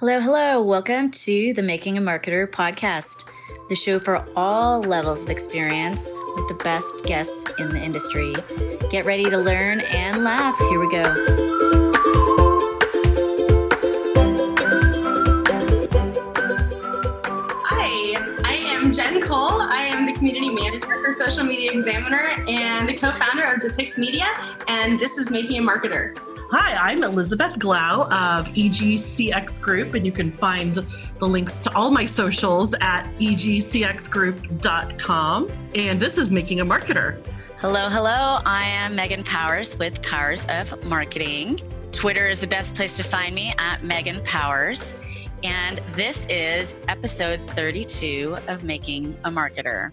Hello, hello. Welcome to the Making a Marketer podcast, the show for all levels of experience with the best guests in the industry. Get ready to learn and laugh. Here we go. Hi, I am Jen Cole. I am the community manager for Social Media Examiner and the co founder of Depict Media, and this is Making a Marketer. Hi, I'm Elizabeth Glau of EGCX Group, and you can find the links to all my socials at egcxgroup.com. And this is Making a Marketer. Hello, hello. I am Megan Powers with Powers of Marketing. Twitter is the best place to find me at Megan Powers. And this is episode 32 of Making a Marketer.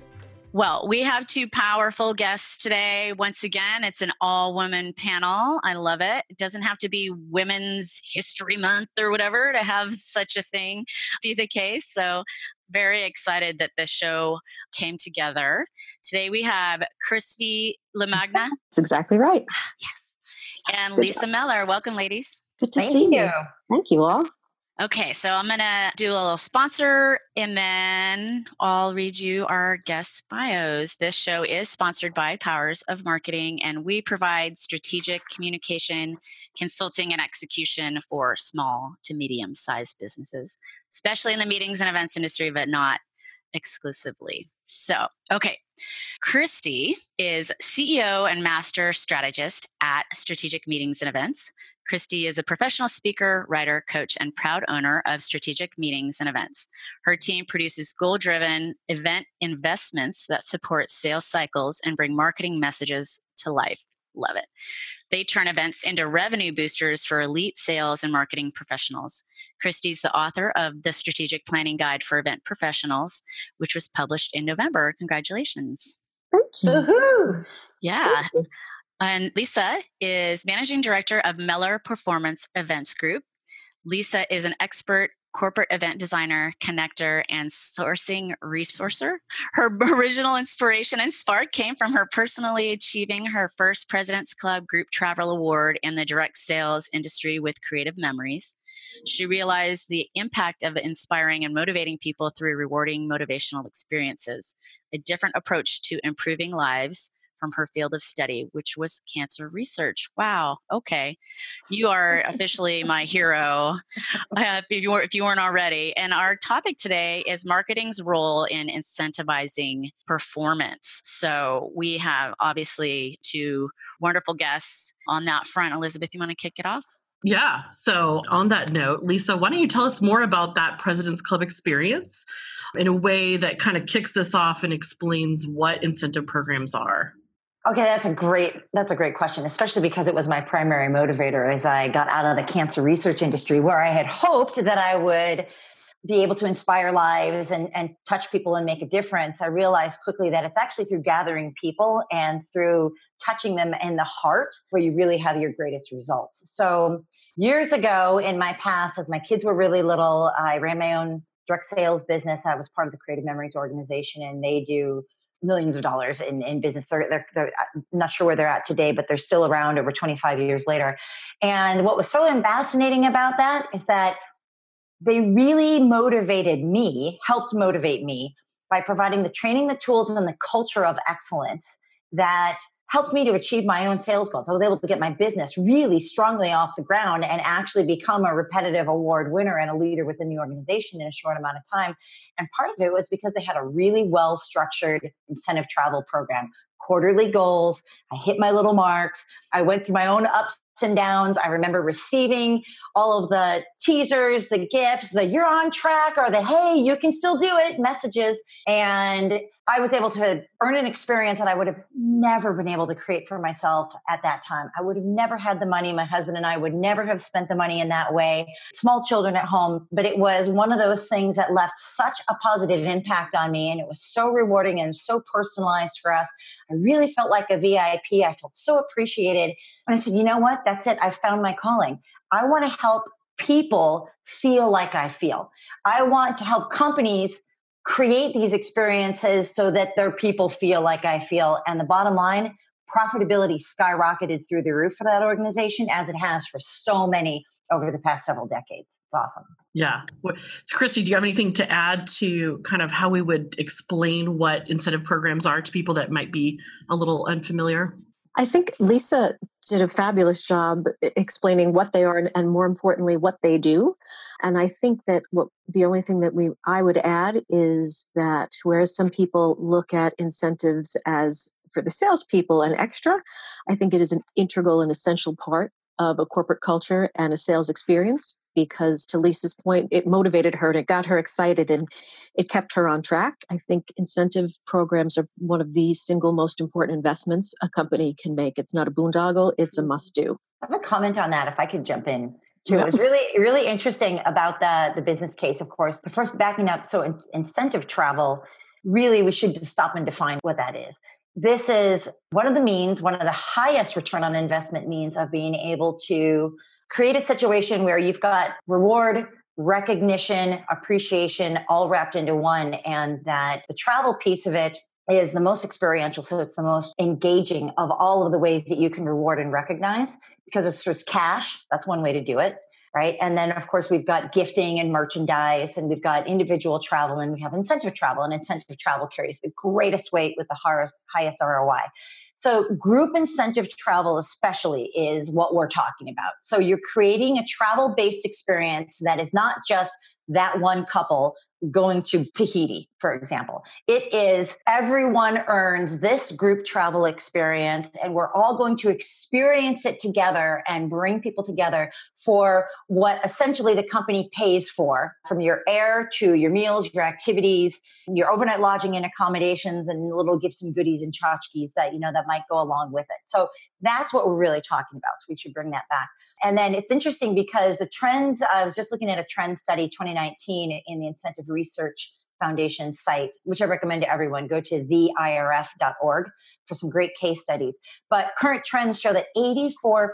Well, we have two powerful guests today. Once again, it's an all woman panel. I love it. It doesn't have to be Women's History Month or whatever to have such a thing be the case. So, very excited that this show came together. Today we have Christy Lamagna. That's exactly right. Ah, yes. And Lisa Miller. Welcome, ladies. Good to Thank see you. you. Thank you all. Okay, so I'm going to do a little sponsor and then I'll read you our guest bios. This show is sponsored by Powers of Marketing, and we provide strategic communication, consulting, and execution for small to medium sized businesses, especially in the meetings and events industry, but not exclusively. So, okay. Christy is CEO and master strategist at Strategic Meetings and Events. Christy is a professional speaker, writer, coach, and proud owner of Strategic Meetings and Events. Her team produces goal driven event investments that support sales cycles and bring marketing messages to life. Love it. They turn events into revenue boosters for elite sales and marketing professionals. Christy's the author of The Strategic Planning Guide for Event Professionals, which was published in November. Congratulations. Thank you. Woohoo! Yeah. And Lisa is managing director of Miller Performance Events Group. Lisa is an expert corporate event designer, connector, and sourcing resourcer. Her original inspiration and spark came from her personally achieving her first President's Club Group Travel Award in the direct sales industry with Creative Memories. She realized the impact of inspiring and motivating people through rewarding motivational experiences, a different approach to improving lives from her field of study, which was cancer research. Wow. Okay, you are officially my hero, uh, if you were if you weren't already. And our topic today is marketing's role in incentivizing performance. So we have obviously two wonderful guests on that front. Elizabeth, you want to kick it off? Yeah. So, on that note, Lisa, why don't you tell us more about that President's Club experience in a way that kind of kicks this off and explains what incentive programs are? Okay, that's a great that's a great question, especially because it was my primary motivator as I got out of the cancer research industry where I had hoped that I would be able to inspire lives and, and touch people and make a difference. I realized quickly that it's actually through gathering people and through touching them in the heart where you really have your greatest results. So years ago in my past, as my kids were really little, I ran my own direct sales business. I was part of the Creative Memories organization and they do millions of dollars in, in business. They're, they're, they're uh, not sure where they're at today, but they're still around over 25 years later. And what was so fascinating about that is that they really motivated me, helped motivate me by providing the training, the tools, and the culture of excellence that helped me to achieve my own sales goals. I was able to get my business really strongly off the ground and actually become a repetitive award winner and a leader within the organization in a short amount of time. And part of it was because they had a really well structured incentive travel program, quarterly goals. I hit my little marks. I went through my own ups and downs. I remember receiving all of the teasers, the gifts, the you're on track or the hey, you can still do it messages. And I was able to earn an experience that I would have never been able to create for myself at that time. I would have never had the money. My husband and I would never have spent the money in that way. Small children at home, but it was one of those things that left such a positive impact on me. And it was so rewarding and so personalized for us. I really felt like a VIP. I felt so appreciated. And I said, you know what? That's it. I found my calling. I want to help people feel like I feel. I want to help companies create these experiences so that their people feel like I feel. And the bottom line, profitability skyrocketed through the roof for that organization as it has for so many over the past several decades. It's awesome. Yeah. So, Christy, do you have anything to add to kind of how we would explain what incentive programs are to people that might be a little unfamiliar? I think Lisa did a fabulous job explaining what they are and, and, more importantly what they do. And I think that what the only thing that we I would add is that whereas some people look at incentives as for the salespeople an extra, I think it is an integral and essential part of a corporate culture and a sales experience because to Lisa's point, it motivated her and it got her excited and it kept her on track. I think incentive programs are one of the single most important investments a company can make. It's not a boondoggle, it's a must do. I have a comment on that if I could jump in. Too. It was really, really interesting about the, the business case, of course. But first, backing up, so in, incentive travel, really, we should stop and define what that is this is one of the means, one of the highest return on investment means of being able to create a situation where you've got reward, recognition, appreciation all wrapped into one, and that the travel piece of it is the most experiential. So it's the most engaging of all of the ways that you can reward and recognize because it's just cash. That's one way to do it right? And then, of course, we've got gifting and merchandise, and we've got individual travel, and we have incentive travel. And incentive travel carries the greatest weight with the highest, highest ROI. So, group incentive travel, especially, is what we're talking about. So, you're creating a travel based experience that is not just that one couple going to Tahiti, for example. It is everyone earns this group travel experience, and we're all going to experience it together and bring people together for what essentially the company pays for from your air to your meals, your activities, your overnight lodging and accommodations, and little gifts and goodies and tchotchkes that you know that might go along with it. So that's what we're really talking about. So we should bring that back. And then it's interesting because the trends, I was just looking at a trend study 2019 in the Incentive Research Foundation site, which I recommend to everyone. Go to theirf.org for some great case studies. But current trends show that 84%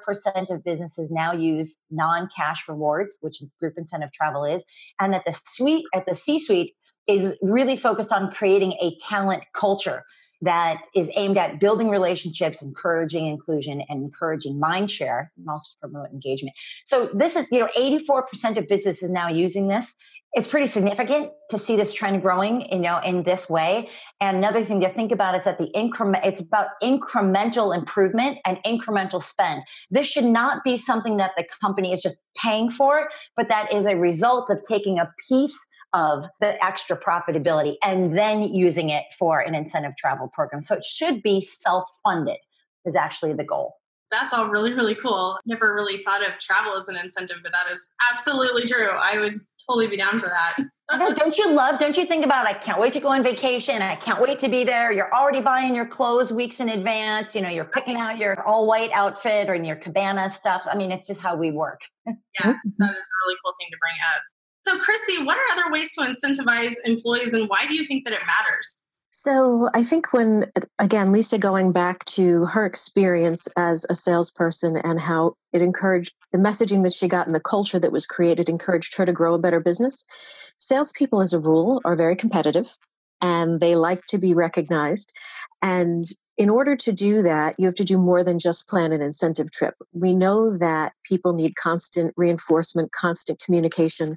of businesses now use non-cash rewards, which group incentive travel is, and that the suite at the C-suite is really focused on creating a talent culture that is aimed at building relationships, encouraging inclusion, and encouraging mind share, and also promote engagement. So this is, you know, 84% of businesses now using this. It's pretty significant to see this trend growing, you know, in this way. And another thing to think about is that the increment, it's about incremental improvement and incremental spend. This should not be something that the company is just paying for, but that is a result of taking a piece of the extra profitability and then using it for an incentive travel program. So it should be self funded, is actually the goal. That's all really, really cool. Never really thought of travel as an incentive, but that is absolutely true. I would totally be down for that. no, don't you love, don't you think about, I can't wait to go on vacation. I can't wait to be there. You're already buying your clothes weeks in advance. You know, you're picking out your all white outfit or in your cabana stuff. I mean, it's just how we work. yeah, that is a really cool thing to bring up. So, Christy, what are other ways to incentivize employees and why do you think that it matters? So, I think when, again, Lisa going back to her experience as a salesperson and how it encouraged the messaging that she got and the culture that was created encouraged her to grow a better business. Salespeople, as a rule, are very competitive and they like to be recognized. And in order to do that, you have to do more than just plan an incentive trip. We know that people need constant reinforcement, constant communication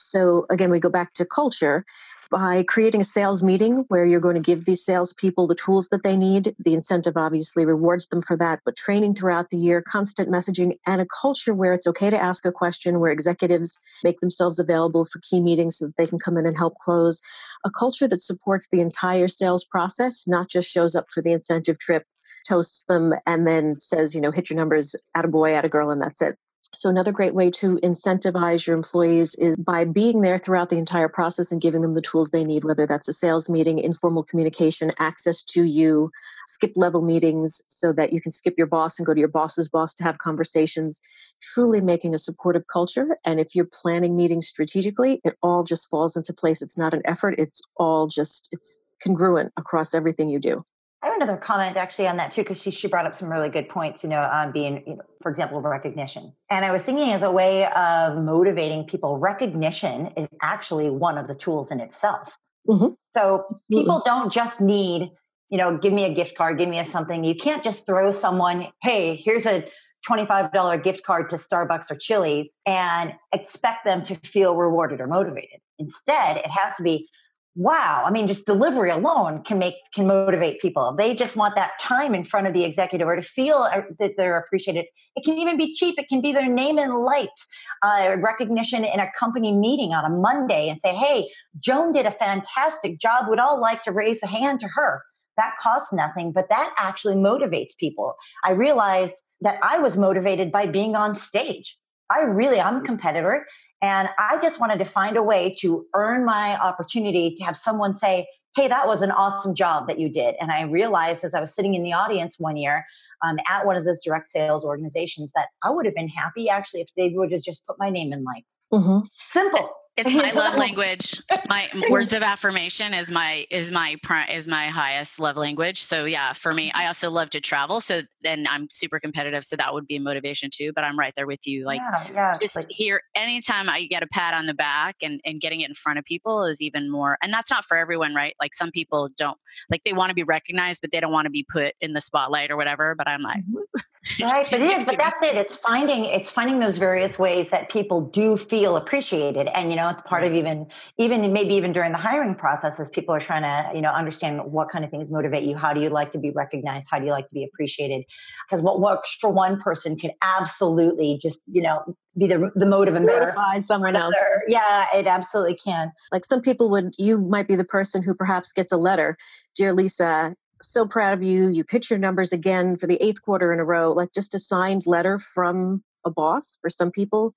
so again, we go back to culture by creating a sales meeting where you're going to give these salespeople the tools that they need. The incentive obviously rewards them for that, but training throughout the year, constant messaging, and a culture where it's okay to ask a question, where executives make themselves available for key meetings so that they can come in and help close. A culture that supports the entire sales process, not just shows up for the incentive trip, toasts them, and then says, you know, hit your numbers, at a boy, at a girl, and that's it. So, another great way to incentivize your employees is by being there throughout the entire process and giving them the tools they need, whether that's a sales meeting, informal communication, access to you, skip level meetings so that you can skip your boss and go to your boss's boss to have conversations, truly making a supportive culture. And if you're planning meetings strategically, it all just falls into place. It's not an effort, it's all just, it's congruent across everything you do. I have another comment actually on that too, because she, she brought up some really good points, you know, on being, you know, for example, recognition. And I was thinking as a way of motivating people, recognition is actually one of the tools in itself. Mm-hmm. So people don't just need, you know, give me a gift card, give me a something. You can't just throw someone, hey, here's a $25 gift card to Starbucks or Chili's and expect them to feel rewarded or motivated. Instead, it has to be, wow, I mean, just delivery alone can make, can motivate people. They just want that time in front of the executive or to feel uh, that they're appreciated. It can even be cheap. It can be their name in lights, uh, recognition in a company meeting on a Monday and say, hey, Joan did a fantastic job. Would all like to raise a hand to her that costs nothing, but that actually motivates people. I realized that I was motivated by being on stage. I really, I'm a competitor. And I just wanted to find a way to earn my opportunity to have someone say, Hey, that was an awesome job that you did. And I realized as I was sitting in the audience one year um, at one of those direct sales organizations that I would have been happy actually if they would have just put my name in lights. Mm-hmm. Simple. It's my love language. My words of affirmation is my is my is my highest love language. So yeah, for me, I also love to travel. So then I'm super competitive. So that would be a motivation too. But I'm right there with you. Like yeah, yeah, just like, here, anytime I get a pat on the back and and getting it in front of people is even more. And that's not for everyone, right? Like some people don't like they want to be recognized, but they don't want to be put in the spotlight or whatever. But I'm like, mm-hmm. right, but it is. But that's it. It's finding it's finding those various ways that people do feel appreciated, and you know, it's part of even even maybe even during the hiring process as people are trying to you know understand what kind of things motivate you. How do you like to be recognized? How do you like to be appreciated? Because what works for one person can absolutely just you know be the the mode of embarrassment someone else. yeah it absolutely can. Like some people would you might be the person who perhaps gets a letter dear lisa so proud of you. You hit your numbers again for the eighth quarter in a row. Like just a signed letter from a boss for some people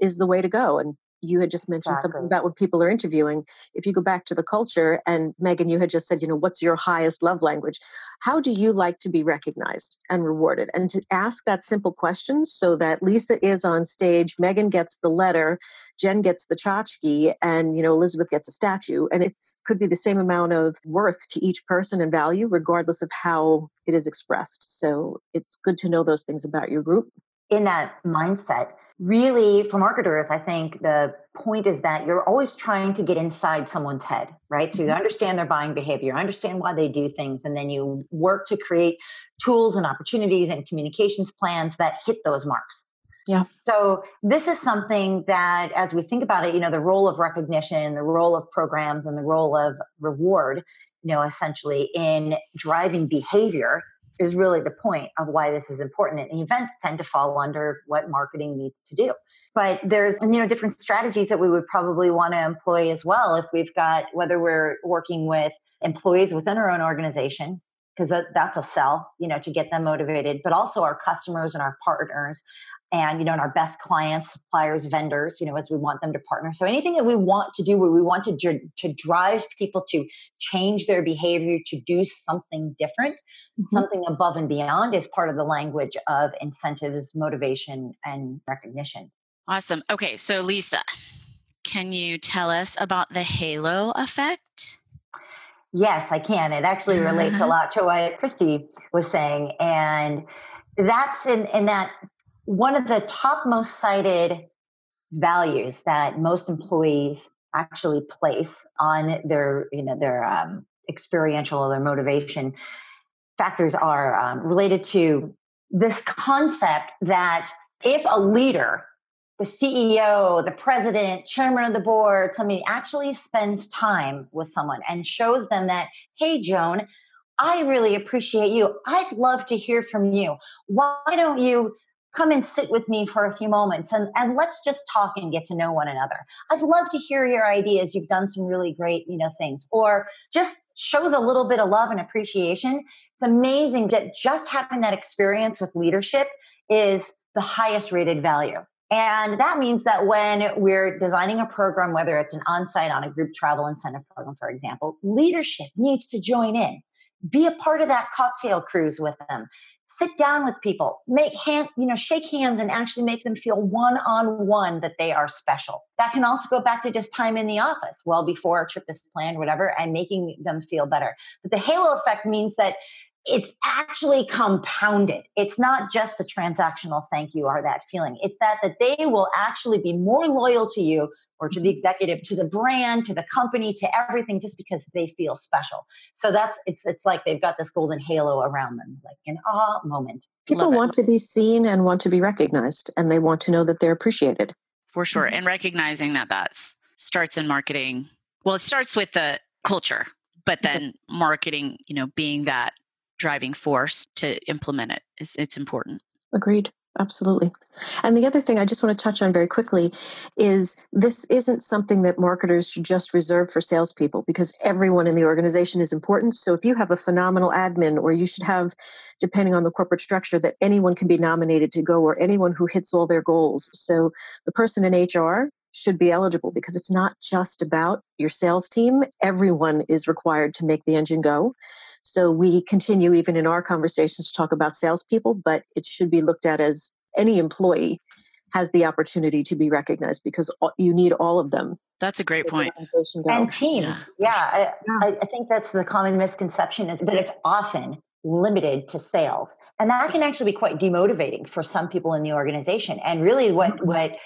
is the way to go. And you had just mentioned exactly. something about when people are interviewing. If you go back to the culture, and Megan, you had just said, you know, what's your highest love language? How do you like to be recognized and rewarded? And to ask that simple question so that Lisa is on stage, Megan gets the letter, Jen gets the tchotchke, and you know Elizabeth gets a statue, and it could be the same amount of worth to each person and value, regardless of how it is expressed. So it's good to know those things about your group. In that mindset, really for marketers i think the point is that you're always trying to get inside someone's head right? So you mm-hmm. understand their buying behavior understand why they do things and then you work to create tools and opportunities and communications plans that hit those marks. Yeah. So this is something that as we think about it you know the role of recognition the role of programs and the role of reward you know essentially in driving behavior is really the point of why this is important. And events tend to fall under what marketing needs to do. But there's you know different strategies that we would probably want to employ as well if we've got whether we're working with employees within our own organization because that's a sell you know to get them motivated but also our customers and our partners and you know and our best clients suppliers vendors you know as we want them to partner. So anything that we want to do where we want to to drive people to change their behavior to do something different mm-hmm. something above and beyond is part of the language of incentives motivation and recognition. Awesome. Okay so lisa can you tell us about the halo effect? Yes i can. It actually relates a lot to what christy was saying and that's in, in that one of the top most cited values that most employees actually place on their you know their um, experiential or their motivation factors are um, related to this concept that if a leader the ceo the president chairman of the board somebody actually spends time with someone and shows them that hey joan i really appreciate you. I'd love to hear from you. Why don't you come and sit with me for a few moments and, and let's just talk and get to know one another. I'd love to hear your ideas. You've done some really great, you know, things. Or just shows a little bit of love and appreciation. It's amazing that just having that experience with leadership is the highest rated value. And that means that when we're designing a program, whether it's an on site on a group travel incentive program, for example, leadership needs to join in. Be a part of that cocktail cruise with them sit down with people make hand you know shake hands and actually make them feel one on one that they are special. That can also go back to just time in the office well before a trip is planned whatever and making them feel better. But the halo effect means that it's actually compounded. It's not just the transactional thank you or that feeling. It's that that they will actually be more loyal to you or to the executive, to the brand, to the company, to everything, just because they feel special. So that's it's it's like they've got this golden halo around them, like an ah moment. People Love it. want to be seen and want to be recognized, and they want to know that they're appreciated. For sure. Mm-hmm. And recognizing that that starts in marketing. Well, it starts with the culture, but then marketing, you know, being that driving force to implement it is it's important. Agreed. Absolutely. And the other thing I just want to touch on very quickly is this isn't something that marketers should just reserve for salespeople because everyone in the organization is important. So if you have a phenomenal admin, or you should have, depending on the corporate structure, that anyone can be nominated to go or anyone who hits all their goals. So the person in HR should be eligible because it's not just about your sales team. Everyone is required to make the engine go. So we continue even in our conversations to talk about salespeople, but it should be looked at as any employee has the opportunity to be recognized because you need all of them. That's a great point. organization and teams. Yeah, I, Yeah. I, I think that's the common misconception is that it's often limited to sales, and that can actually be quite demotivating for some people in the organization. And really, what mm-hmm. what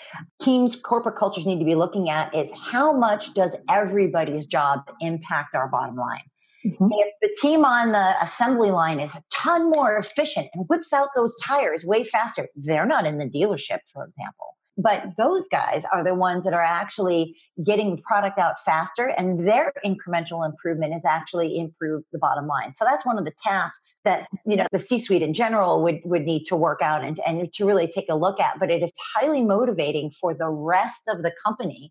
teams, corporate cultures need to be looking at is how much does everybody's job impact our bottom line. Mhm. If the team on the assembly line is a ton more efficient and whips out those tires way faster, they're not in the dealership, for example. But those guys are the ones that are actually getting the product out faster, and their incremental improvement is actually improved the bottom line. So that's one of the tasks that you know the C-suite in general would would need to work out and, and to really take a look at. But it is highly motivating for the rest of the company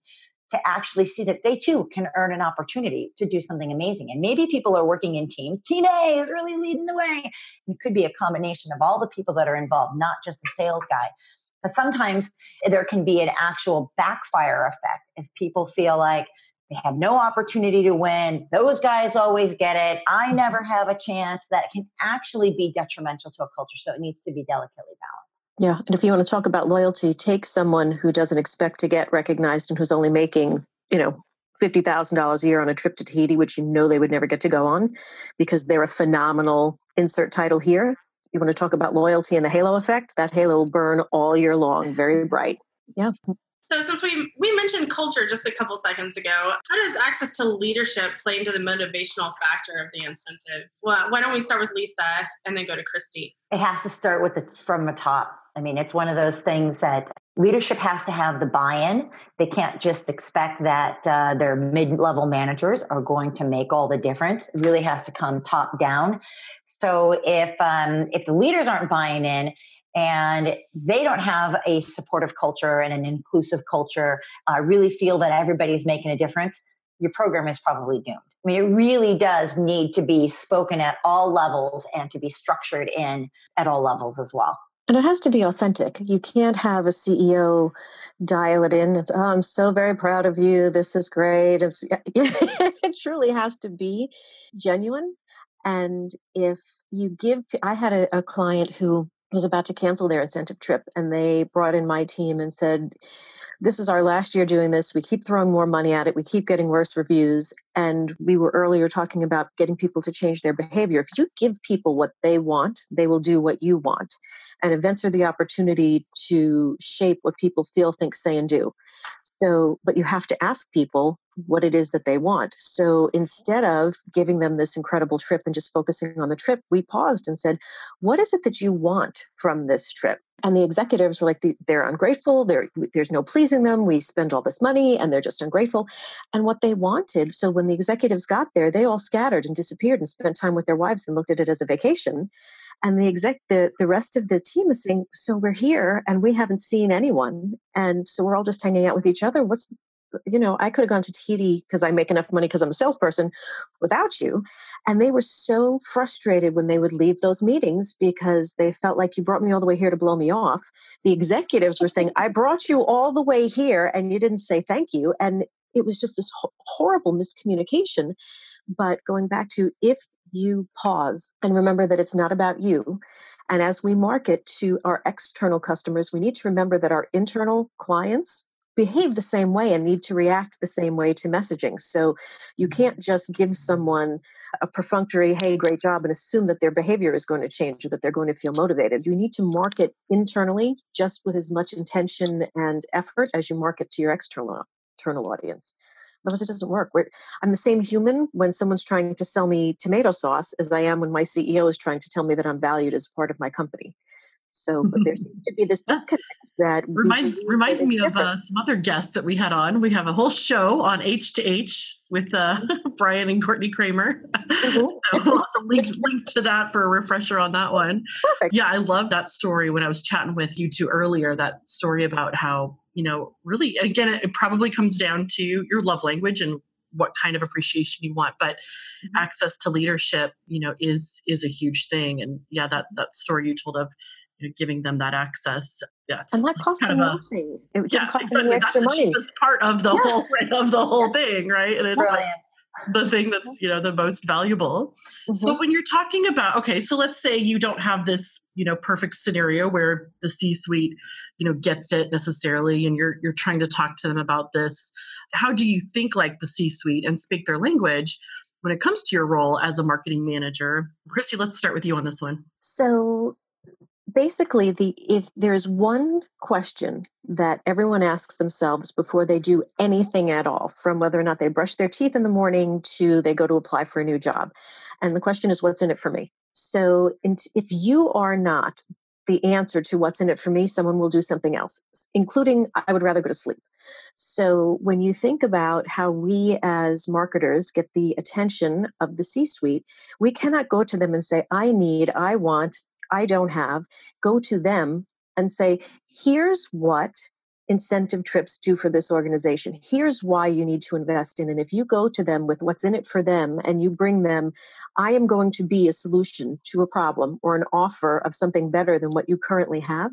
to actually see that they too can earn an opportunity to do something amazing. And maybe people are working in teams. Team A is really leading the way. It could be a combination of all the people that are involved, not just the sales guy. But sometimes there can be an actual backfire effect if people feel like they have no opportunity to win. Those guys always get it. I mm-hmm. never have a chance. That can actually be detrimental to a culture. So it needs to be delicately balanced. Yeah. And if you want to talk about loyalty, take someone who doesn't expect to get recognized and who's only making, you know, $50,000 a year on a trip to Tahiti, which you know they would never get to go on because they're a phenomenal insert title here. You want to talk about loyalty and the halo effect? That halo will burn all year long, very bright. Yeah. So since we we mentioned culture just a couple seconds ago, how does access to leadership play into the motivational factor of the incentive? Well, why don't we start with Lisa and then go to Christy? it has to start with the from the top. I mean, it's one of those things that leadership has to have the buy-in. They can't just expect that uh, their mid-level managers are going to make all the difference. It really has to come top down. So if um, if the leaders aren't buying in and they don't have a supportive culture and an inclusive culture, uh, really feel that everybody's making a difference, your program is probably doomed. I mean, it really does need to be spoken at all levels and to be structured in at all levels as well. And it has to be authentic. You can't have a CEO dial it in. It's, oh, I'm so very proud of you. This is great. It truly has to be genuine. And if you give, I had a, a client who was about to cancel their incentive trip, and they brought in my team and said, this is our last year doing this. We keep throwing more money at it. We keep getting worse reviews. And we were earlier talking about getting people to change their behavior. If you give people what they want, they will do what you want. And events are the opportunity to shape what people feel, think, say, and do. So, but you have to ask people what it is that they want. So instead of giving them this incredible trip and just focusing on the trip, we paused and said, What is it that you want from this trip? And the executives were like, They're ungrateful. They're, there's no pleasing them. We spend all this money and they're just ungrateful. And what they wanted, so when the executives got there, they all scattered and disappeared and spent time with their wives and looked at it as a vacation. And the exec, the, the rest of the team is saying, So we're here and we haven't seen anyone. And so we're all just hanging out with each other. What's you know, I could have gone to TD because I make enough money because I'm a salesperson without you. And they were so frustrated when they would leave those meetings because they felt like you brought me all the way here to blow me off. The executives were saying, I brought you all the way here and you didn't say thank you. And it was just this ho- horrible miscommunication. But going back to if you pause and remember that it's not about you. And as we market to our external customers, we need to remember that our internal clients behave the same way and need to react the same way to messaging. So you mm-hmm. can't just give someone a perfunctory, hey, great job, and assume that their behavior is going to change or that they're going to feel motivated. You need to market internally just with as much intention and effort as you market to your external external audience. Otherwise, it doesn't work. We're, I'm the same human when someone's trying to sell me tomato sauce as I am when my CEO is trying to tell me that I'm valued as part of my company. So, but there seems to be this disconnect that reminds reminds me of uh, some other guests that we had on. We have a whole show on H to H with uh, Bryan and Courtney Kramer. Mm-hmm. so we'll have to link, link to that for a refresher on that one. Perfect. Yeah, I love that story. When I was chatting with you two earlier, that story about how you know really again it probably comes down to your love language and what kind of appreciation you want but mm-hmm. access to leadership you know is is a huge thing and yeah that that story you told of you know, giving them that access. Yeah, and that cost kind them nothing. It didn't yeah, cost exactly. them extra That's money. the part of the Yeah. whole of the whole thing, right? And it's like the thing that's you know the most valuable. So Mhm. when you're talking about okay, so let's say you don't have this you know perfect scenario where the C-suite you know gets it necessarily, and you're you're trying to talk to them about this. How do you think like the C-suite and speak their language? When it comes to your role as a marketing manager, Christy, let's start with you on this one. So basically the if there's one question that everyone asks themselves before they do anything at all from whether or not they brush their teeth in the morning to they go to apply for a new job and the question is what's in it for me? So if you are not the answer to what's in it for me someone will do something else including i would rather go to sleep. So when you think about how we as marketers get the attention of the c suite we cannot go to them and say i need i want I don't have, go to them and say, here's what incentive trips do for this organization. Here's why you need to invest in. And if you go to them with what's in it for them and you bring them, I am going to be a solution to a problem or an offer of something better than what you currently have,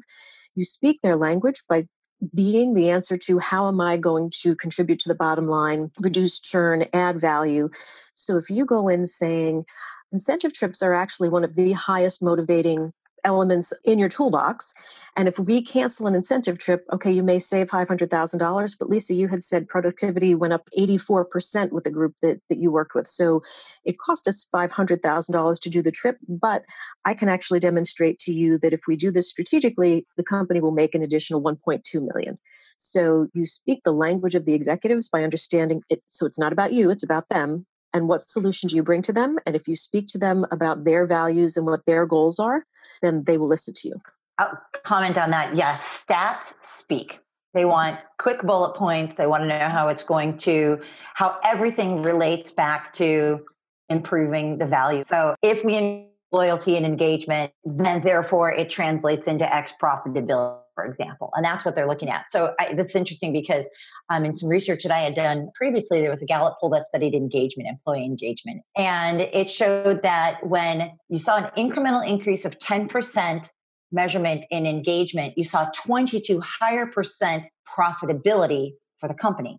you speak their language by being the answer to how am I going to contribute to the bottom line, reduce churn, add value. So if you go in saying, incentive trips are actually one of the highest motivating elements in your toolbox. And if we cancel an incentive trip, okay, you may save $500,000, but Lisa, you had said productivity went up 84% with the group that, that you worked with. So it cost us $500,000 to do the trip, but I can actually demonstrate to you that if we do this strategically, the company will make an additional 1.2 million. So you speak the language of the executives by understanding it. So it's not about you, it's about them and what solution do you bring to them and if you speak to them about their values and what their goals are then they will listen to you I'll comment on that. Yes, stats speak. They mm-hmm. want quick bullet points. They want to know how it's going to, how everything relates back to improving the value. So if we in loyalty and engagement, then therefore it translates into X profitability, for example. And that's what they're looking at. So I, this is interesting because um, in some research that I had done previously, there was a Gallup poll that studied engagement, employee engagement. And it showed that when you saw an incremental increase of 10% measurement in engagement, you saw 22 higher percent profitability for the company.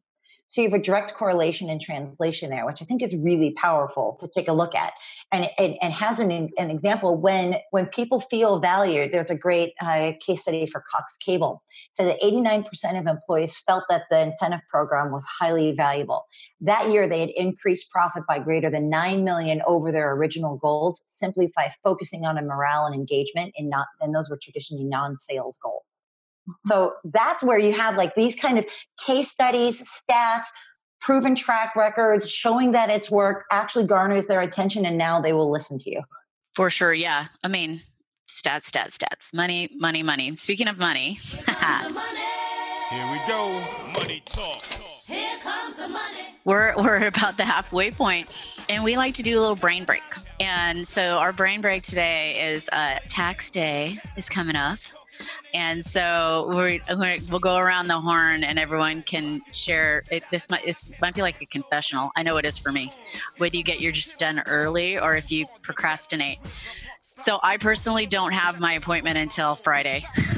So you have a direct correlation and translation there, which I think is really powerful to take a look at. And and has an, an example when when people feel valued. There's a great uh, case study for Cox Cable. So that 89% of employees felt that the incentive program was highly valuable. That year, they had increased profit by greater than nine million over their original goals, simply by focusing on a morale and engagement, and not and those were traditionally non-sales goals. So that's where you have like these kind of case studies, stats, proven track records showing that it's worked actually garners their attention and now they will listen to you. For sure. Yeah. I mean, stats, stats, stats. Money, money, money. Speaking of money, Here we go. Money talk. Here comes the money. We're, we're about the halfway point and we like to do a little brain break. And so our brain break today is uh, tax day is coming up. And so we're, we'll go around the horn and everyone can share it. This might, this might be like a confessional. I know it is for me. Whether you get your just done early or if you procrastinate. So I personally don't have my appointment until Friday.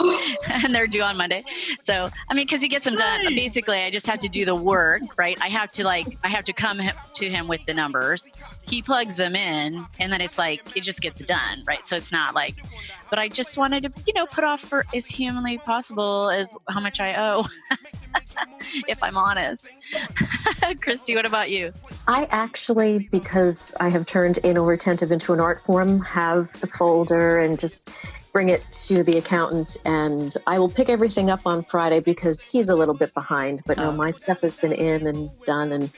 and they're due on Monday. So, I mean, because he gets them done. Nice. Basically, I just have to do the work, right? I have to like, I have to come to him with the numbers. He plugs them in, and then it's like it just gets done, right? So it's not like, but I just wanted to, you know, put off for as humanly possible as how much I owe, if I'm honest. Christy, what about you? I actually, because I have turned anal retentive into an art form, have the folder and just bring it to the accountant and I will pick everything up on Friday because he's a little bit behind. But no, Oh. my stuff has been in and done and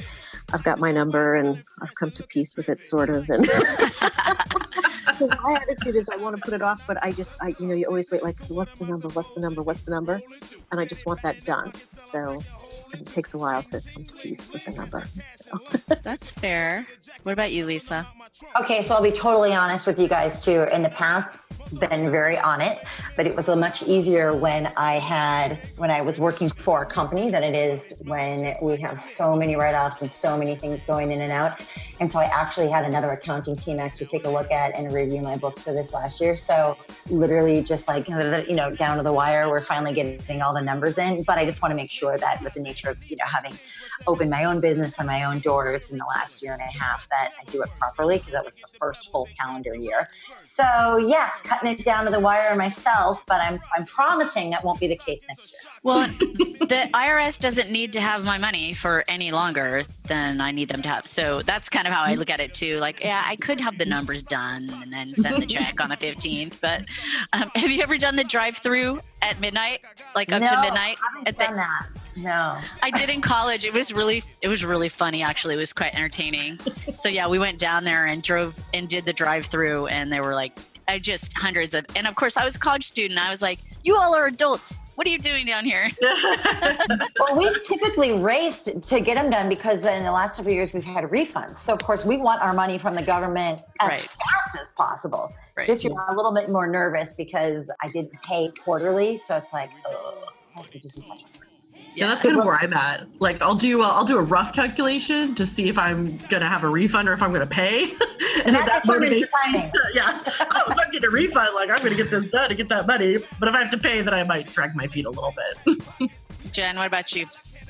I've got my number and I've come to peace with it sort of. And so my attitude is I want to put it off, but I just, I, you know, you always wait like, so what's the number? What's the number? What's the number? And I just want that done. So and it takes a while to come to peace with the number. So. That's fair. What about you, Lisa? Okay, so I'll be totally honest with you guys too. In the past, been very on it, but it was a much easier when I had when I was working for a company than it is when we have so many write-offs and so many things going in and out. And so I actually had another accounting team actually take a look at and review my books for this last year. So literally just like you know down to the wire, we're finally getting all the numbers in. But I just want to make sure that with the nature of you know having opened my own business and my own doors in the last year and a half that I do it properly because that was the first full calendar year. So yes, cutting it down to the wire myself, but I'm I'm promising that won't be the case next year. Well, the IRS doesn't need to have my money for any longer than I need them to have. So that's kind of how I look at it too. Like, yeah, I could have the numbers done and then send the check on the 15th. But um, have you ever done the drive-through at midnight, like up no, to midnight? I haven't At the- done that. No. I did in college. It was really, it was really funny. Actually, it was quite entertaining. So yeah, we went down there and drove and did the drive-through, and they were like, I just hundreds of, and of course I was a college student. I was like, you all are adults. What are you doing down here? Well, we've typically raced to get them done because in the last several years we've had refunds. So of course we want our money from the government as Right. fast as possible. Right. This year I'm a little bit more nervous because I didn't pay quarterly, so it's like, ugh, I have to do some. Yeah, that's kind of where I'm at. Like, I'll do a, I'll do a rough calculation to see if I'm gonna have a refund or if I'm gonna pay, and if that that determines motivates the yeah. Oh, if I'm getting a refund, like I'm gonna get this done to get that money. But if I have to pay, then I might drag my feet a little bit. Jen, what about you?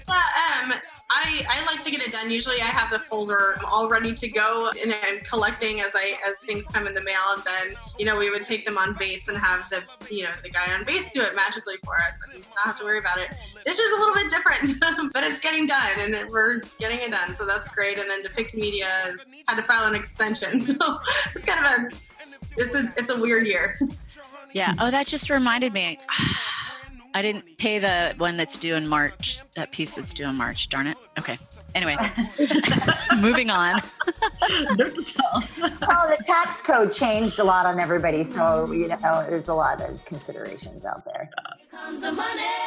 Uh, um, I, I like to get it done. Usually, I have the folder all ready to go, and I'm collecting as I as things come in the mail. And then, you know, we would take them on base and have the you know the guy on base do it magically for us, and not have to worry about it. This year's a little bit different, but it's getting done, and it- we're getting it done, so that's great. And then Depict Media has had to file an extension, so it's kind of a it's a it's a weird year. Yeah. Oh, that just reminded me. I didn't pay the one that's due in March. That piece that's due in March. Darn it. Okay. Anyway, moving on. Note to self. Well, the tax code changed a lot on everybody, so you know there's a lot of considerations out there.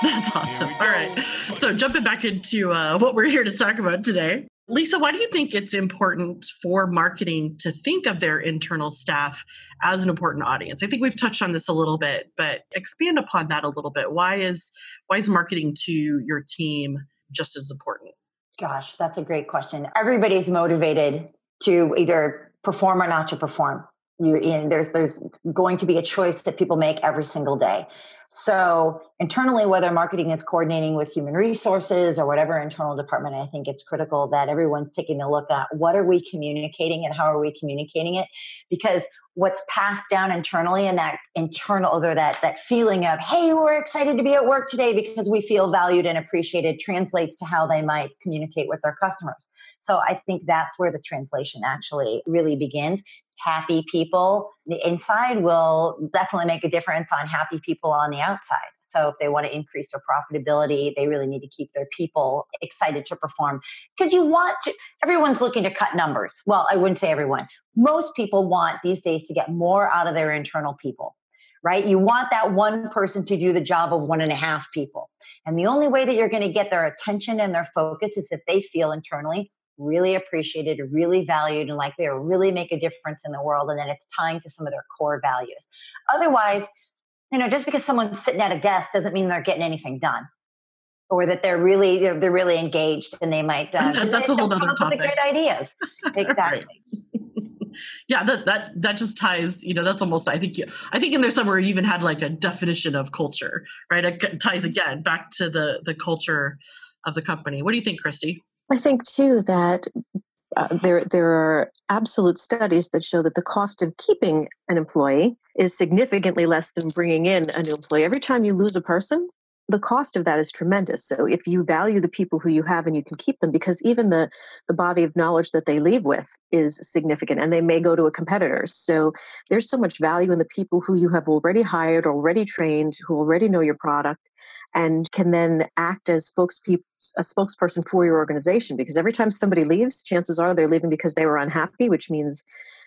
That's awesome. All right. So jumping back into uh, what we're here to talk about today. Lisa, why do you think it's important for marketing to think of their internal staff as an important audience? I think we've touched on this a little bit, but expand upon that a little bit. Why is why is marketing to your team just as important? Gosh, that's a great question. Everybody's motivated to either perform or not to perform. You, and there's there's going to be a choice that people make every single day. So internally, whether marketing is coordinating with human resources or whatever internal department, I think it's critical that everyone's taking a look at what are we communicating and how are we communicating it, because what's passed down internally and that internal or that that feeling of hey we're excited to be at work today because we feel valued and appreciated translates to how they might communicate with their customers. So i think that's where the translation actually really begins happy people the inside will definitely make a difference on happy people on the outside so if they want to increase their profitability they really need to keep their people excited to perform because you want to everyone's looking to cut numbers well i wouldn't say everyone most people want these days to get more out of their internal people, right? You want that one person to do the job of one and a half people. And the only way that you're going to get their attention and their focus is if they feel internally really appreciated, really valued, and like they really make a difference in the world. And then it's tying to some of their core values. Otherwise, you know, just because someone's sitting at a desk doesn't mean they're getting anything done. Or that they're really they're, they're really engaged and they might uh, That- that's a whole other up with the topic. great ideas. Exactly. yeah, that that that just ties. You know, that's almost. I think. You, I think in there somewhere you even had like a definition of culture, right? It ties again back to the the culture of the company. What do you think, Christy? I think too that uh, there there are absolute studies that show that the cost of keeping an employee is significantly less than bringing in a new employee. Every time you lose a person, the cost of that is tremendous. So if you value the people who you have and you can keep them, because even the the body of knowledge that they leave with is significant, and they may go to a competitor. So there's so much value in the people who you have already hired, already trained, who already know your product, and can then act as spokespeople, a spokesperson for your organization. Because every time somebody leaves, chances are they're leaving because they were unhappy, which means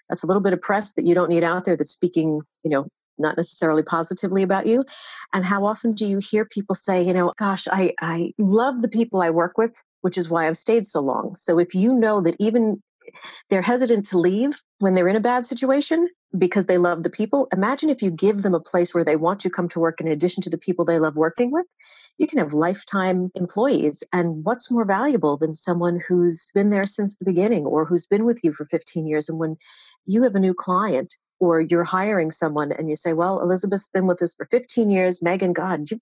that's a little bit of press that you don't need out there that's speaking, you know, not necessarily positively about you and how often do you hear people say you know gosh i i love the people i work with which is why i've stayed so long so if you know that even they're hesitant to leave when they're in a bad situation because they love the people imagine if you give them a place where they want to come to work in addition to the people they love working with you can have lifetime employees and what's more valuable than someone who's been there since the beginning or who's been with you for 15 years and when you have a new client or you're hiring someone and you say, Well, Elizabeth's been with us for 15 years. Megan, God, you,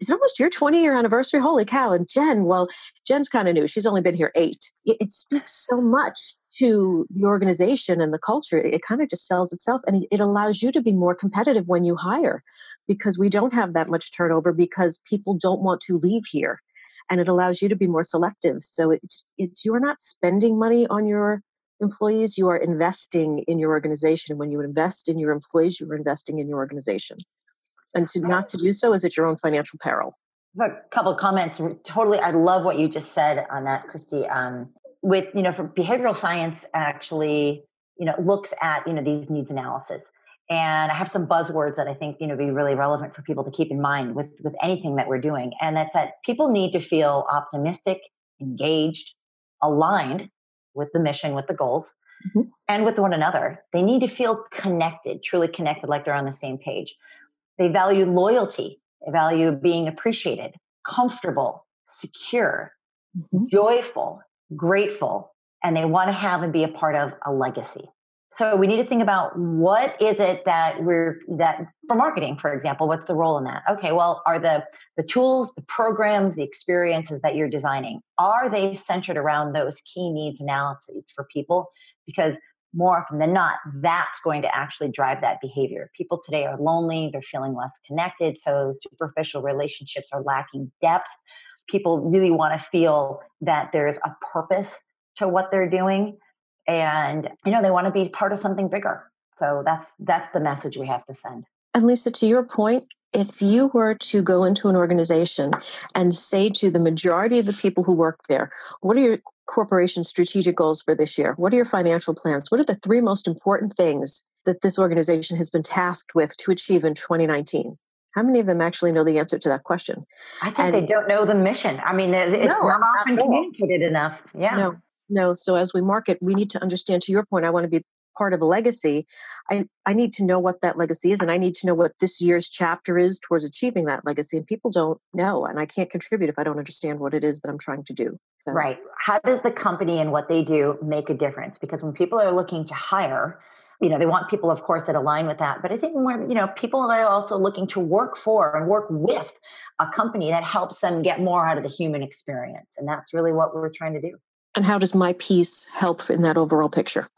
it's almost your 20 year anniversary. Holy cow. And Jen, well, Jen's kind of new. She's only been here eight. It, it, speaks so much to the organization and the culture. It, it kind of just sells itself and it allows you to be more competitive when you hire because we don't have that much turnover because people don't want to leave here. And it allows you to be more selective. So it's, it's you're not spending money on your employees, you are investing in your organization. When you invest in your employees, you are investing in your organization. And to not to do so is at your own financial peril. A couple comments. Totally, I love what you just said on that, Christy. Um, with you know, for behavioral science, actually, you know, looks at you know these needs analysis, and I have some buzzwords that I think you know be really relevant for people to keep in mind with with anything that we're doing, and that's that people need to feel optimistic, engaged, aligned with the mission, with the goals, mm-hmm. and with one another. They need to feel connected, truly connected, like they're on the same page. They value loyalty, they value being appreciated, comfortable, secure, mm-hmm. joyful, grateful, and they want to have and be a part of a legacy. So we need to think about what is it that we're that for marketing, for example, what's the role in that? Okay, well, are the the tools, the programs, the experiences that you're designing, are they centered around those key needs analyses for people? Because more often than not, that's going to actually drive that behavior. People today are lonely, they're feeling less connected, so superficial relationships are lacking depth. People really want to feel that there's a purpose to what they're doing and you know they want to be part of something bigger. So that's that's the message we have to send. And lisa to your point if you were to go into an organization and say to the majority of the people who work there what are your corporation's strategic goals for this year? What are your financial plans? What are the three most important things that this organization has been tasked with to achieve in 2019 how many of them actually know the answer to that question? I think and, they don't know the mission. I mean, it's no, not often communicated enough. Yeah. No, no so as we market we need to understand to your point i want to be part of a legacy I, I need to know what that legacy is and i need to know what this year's chapter is towards achieving that legacy and people don't know and i can't contribute if i don't understand what it is that i'm trying to do so. right how does the company and what they do make a difference because when people are looking to hire you know they want people of course that align with that but i think more you know people are also looking to work for and work with a company that helps them get more out of the human experience and that's really what we're trying to do and how does my piece help in that overall picture?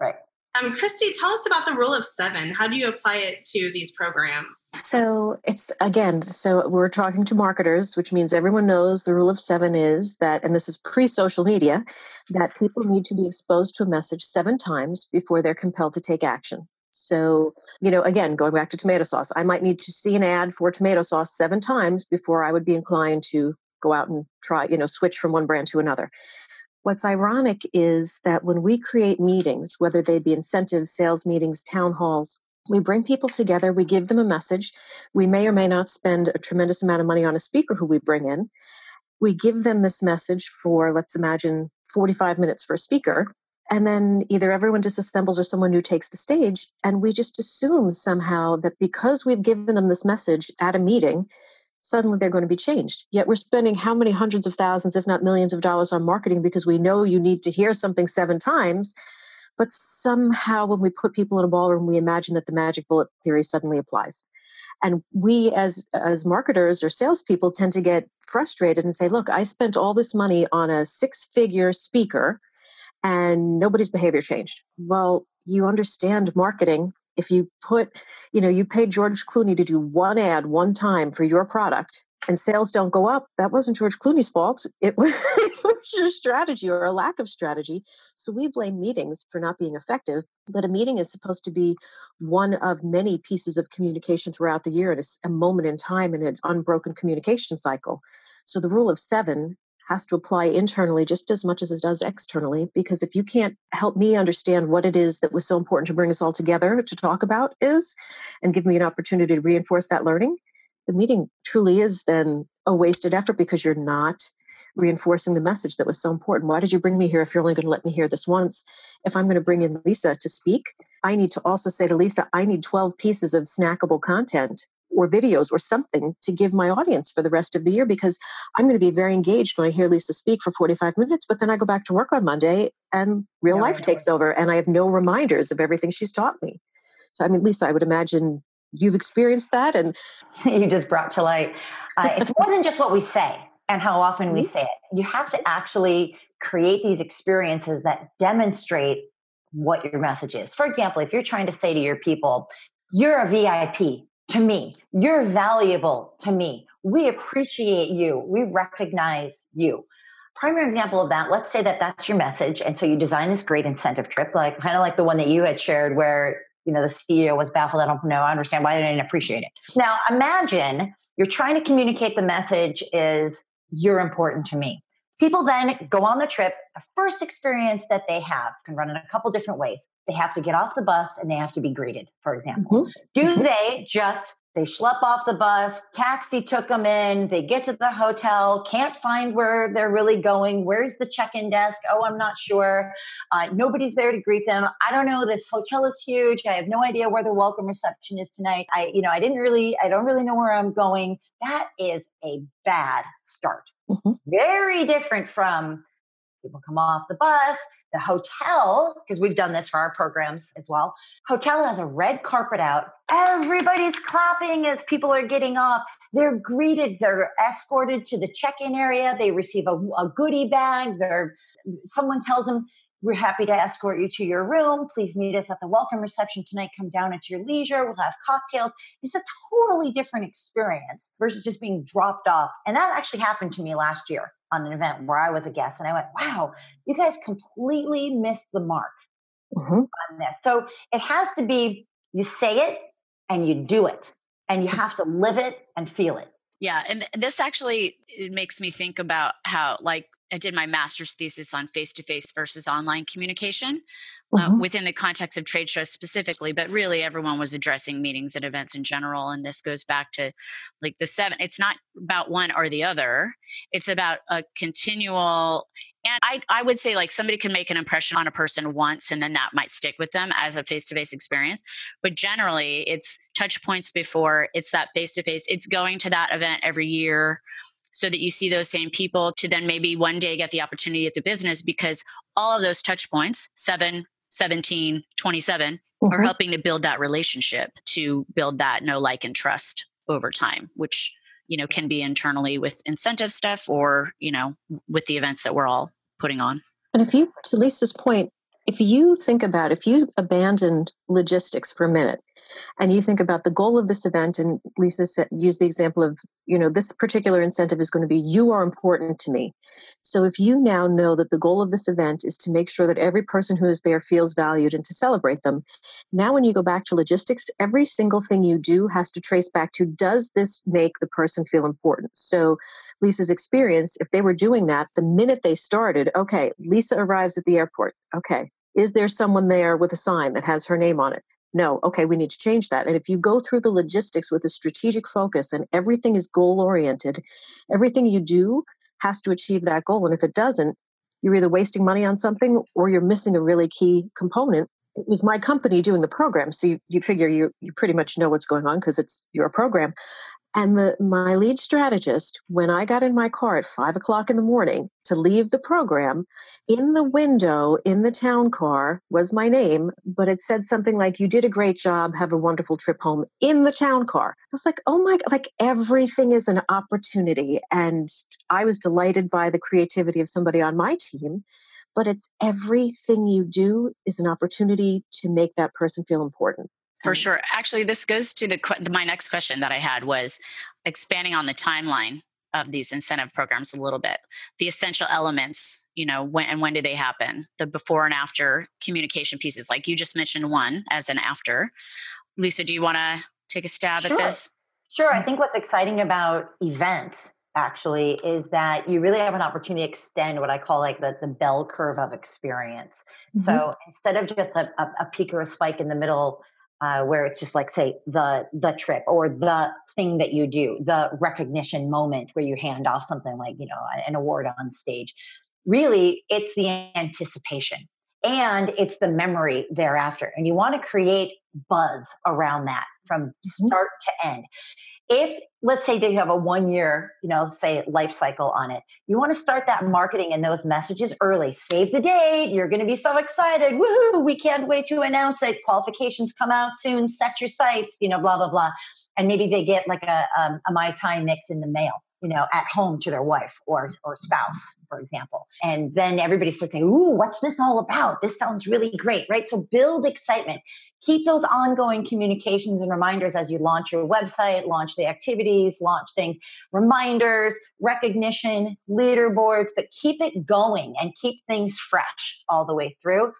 Right. Um, Christy, tell us about the rule of seven. How do you apply it to these programs? So it's again, so we're talking to marketers, which means everyone knows the rule of seven is that, and this is pre social media, that people need to be exposed to a message seven times before they're compelled to take action. So, you know, again, going back to tomato sauce, I might need to see an ad for tomato sauce seven times before I would be inclined to go out and try, you know, switch from one brand to another. What's ironic is that when we create meetings, whether they be incentives, sales meetings, town halls, we bring people together, we give them a message. We may or may not spend a tremendous amount of money on a speaker who we bring in. We give them this message for, let's imagine, 45 minutes for a speaker. And then either everyone disassembles or someone new takes the stage. And we just assume somehow that because we've given them this message at a meeting, suddenly they're going to be changed. Yet we're spending how many hundreds of thousands, if not millions of dollars on marketing because we know you need to hear something seven times. But somehow when we put people in a ballroom, we imagine that the magic bullet theory suddenly applies. And we as as marketers or salespeople tend to get frustrated and say, look, I spent all this money on a six-figure speaker and nobody's behavior changed. Well, you understand marketing if you put, you know, you pay George Clooney to do one ad one time for your product and sales don't go up, that wasn't George Clooney's fault. It was, your strategy or a lack of strategy. So we blame meetings for not being effective. But a meeting is supposed to be one of many pieces of communication throughout the year and it's a moment in time in an unbroken communication cycle. So the rule of seven has to apply internally just as much as it does externally. Because if you can't help me understand what it is that was so important to bring us all together to talk about is, and give me an opportunity to reinforce that learning, the meeting truly is then a wasted effort because you're not reinforcing the message that was so important. Why did you bring me here if you're only going to let me hear this once? If I'm going to bring in Lisa to speak, I need to also say to Lisa, I need 12 pieces of snackable content or videos or something to give my audience for the rest of the year because I'm going to be very engaged when I hear Lisa speak for 45 minutes, but then I go back to work on Monday and real life takes over and I have no reminders of everything she's taught me. So, I mean, Lisa, I would imagine you've experienced that and you just brought to light. Uh, it's more than just what we say and how often we mm-hmm. say it. You have to actually create these experiences that demonstrate what your message is. For example, if you're trying to say to your people, you're a VIP to me, you're valuable to me, we appreciate you, we recognize you. Primary example of that, let's say that that's your message. And so you design this great incentive trip, like kind of like the one that you had shared where you know the CEO was baffled. I don't know. I understand why they didn't appreciate it. Now imagine you're trying to communicate the message is you're important to me. People then go on the trip. The first experience that they have can run in a couple different ways. They have to get off the bus and they have to be greeted, for example. Mm-hmm. Do mm-hmm. they just they schlep off the bus, taxi took them in, they get to the hotel, can't find where they're really going. Where's the check in desk? Oh, I'm not sure. Uh, nobody's there to greet them. I don't know. This hotel is huge. I have no idea where the welcome reception is tonight. I, you know, I didn't really, I don't really know where I'm going. That is a bad start. Mm-hmm. Very different from people come off the bus, the hotel, because we've done this for our programs as well, hotel has a red carpet out. Everybody's clapping as people are getting off. They're greeted, they're escorted to the check in area, they receive a, a goodie bag. They're, someone tells them, we're happy to escort you to your room. Please meet us at the welcome reception tonight. Come down at your leisure. We'll have cocktails. It's a totally different experience versus just being dropped off. And that actually happened to me last year on an event where I was a guest. And I went, wow, you guys completely missed the mark mm-hmm. on this. So it has to be you say it and you do it, and you have to live it and feel it. Yeah, and this actually it makes me think about how like I did my master's thesis on face to face versus online communication uh, mm-hmm. uh, within the context of trade shows specifically, but really everyone was addressing meetings and events in general. And this goes back to like the seven, it's not about one or the other, it's about a continual. And I, I would say like somebody can make an impression on a person once and then that might stick with them as a face to face experience. But generally, it's touch points before, it's that face to face, it's going to that event every year so that you see those same people to then maybe one day get the opportunity at the business because all of those touch points 7 17 27 mm-hmm. are helping to build that relationship to build that know like and trust over time which you know can be internally with incentive stuff or you know with the events that we're all putting on and if you to lisa's point if you think about if you abandoned logistics for a minute and you think about the goal of this event and lisa said, used the example of you know this particular incentive is going to be you are important to me. So if you now know that the goal of this event is to make sure that every person who is there feels valued and to celebrate them now when you go back to logistics every single thing you do has to trace back to does this make the person feel important? So lisa's experience if they were doing that the minute they started okay lisa arrives at the airport. Okay is there someone there with a sign that has her name on it no, okay, we need to change that. And if you go through the logistics with a strategic focus and everything is goal oriented, everything you do has to achieve that goal. And if it doesn't, you're either wasting money on something or you're missing a really key component. It was my company doing the program, so you, you figure you you pretty much know what's going on because it's your program. And the, my lead strategist, when I got in my car at five o'clock in the morning to leave the program, in the window in the town car was my name, but it said something like, You did a great job. Have a wonderful trip home in the town car. I was like, Oh my, god, like everything is an opportunity. And I was delighted by the creativity of somebody on my team. But it's everything you do is an opportunity to make that person feel important. For sure. Actually, this goes to the my next question that I had was expanding on the timeline of these incentive programs a little bit. The essential elements, you know, when and when do they happen? The before and after communication pieces, like you just mentioned one as an after. Lisa, do you want to take a stab Sure. at this? Sure. I mm. think what's exciting about events actually is that you really have an opportunity to extend what I call like the, the bell curve of experience. So instead of just a, a, a peak or a spike in the middle, uh, where it's just like say the the trip or the thing that you do, the recognition moment where you hand off something like you know an award on stage. Really, it's the anticipation and it's the memory thereafter, and you want to create buzz around that from start to end if let's say they have a one year you know say life cycle on it you want to start that marketing and those messages early. Save the date you're going to be so excited woohoo we can't wait to announce it. Qualifications come out soon set your sights you know blah blah blah. And maybe they get like a, um, a mai tai mix in the mail you know at home to their wife or or spouse for example. And then everybody starts saying ooh what's this all about? This sounds really great right? So build excitement. Keep those ongoing communications and reminders as you launch your website, launch the activities, launch things, reminders, recognition, leaderboards, but keep it going and keep things fresh all the way through.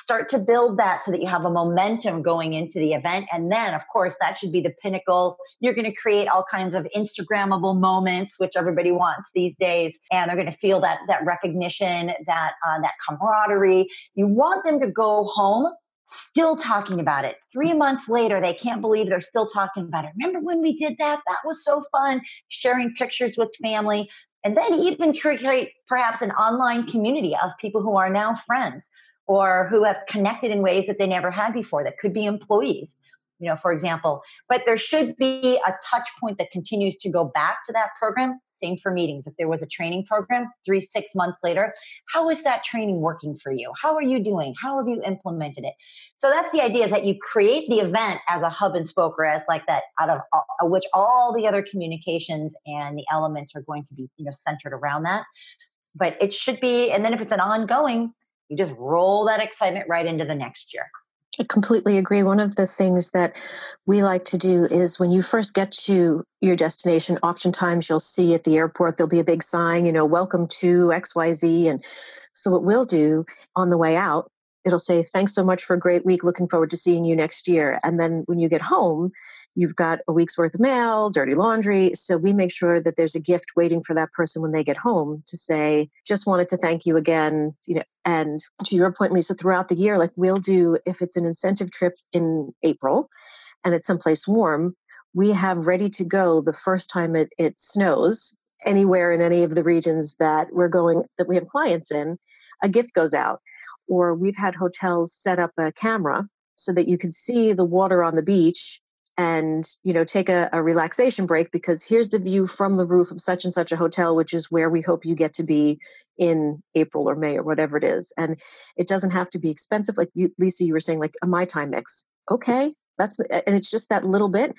Start to build that so that you have a momentum going into the event. And then, of course, that should be the pinnacle. You're going to create all kinds of Instagrammable moments, which everybody wants these days. And they're going to feel that, that recognition, that, uh, that camaraderie. You want them to go home still talking about it. Three months later, they can't believe they're still talking about it. Remember when we did that? That was so fun. Sharing pictures with family. And then even create perhaps an online community of people who are now friends or who have connected in ways that they never had before that could be employees you know for example. But there should be a touch point that continues to go back to that program. Same for meetings. If there was a training program three six months later how is that training working for you? How are you doing? How have you implemented it? So that's the idea is that you create the event as a hub and spoke or as like that out of which all the other communications and the elements are going to be you know centered around that. But it should be and then if it's an ongoing you just roll that excitement right into the next year I completely agree. One of the things that we like to do is when you first get to your destination, oftentimes you'll see at the airport there'll be a big sign, you know, welcome to XYZ. And so, what we'll do on the way out, it'll say, thanks so much for a great week. Looking forward to seeing you next year. And then when you get home, you've got a week's worth of mail, dirty laundry. So we make sure that there's a gift waiting for that person when they get home to say, just wanted to thank you again. You know, and to your point, Lisa, throughout the year, like we'll do if it's an incentive trip in April and it's someplace warm, we have ready to go the first time it, it snows anywhere in any of the regions that we're going that we have clients in, a gift goes out. Or we've had hotels set up a camera so that you could see the water on the beach and you know take a, a, relaxation break because here's the view from the roof of such and such a hotel which is where we hope you get to be in april or may or whatever it is. And it doesn't have to be expensive. Like you lisa you were saying like a mai tai mix. Okay. That's and it's just that little bit.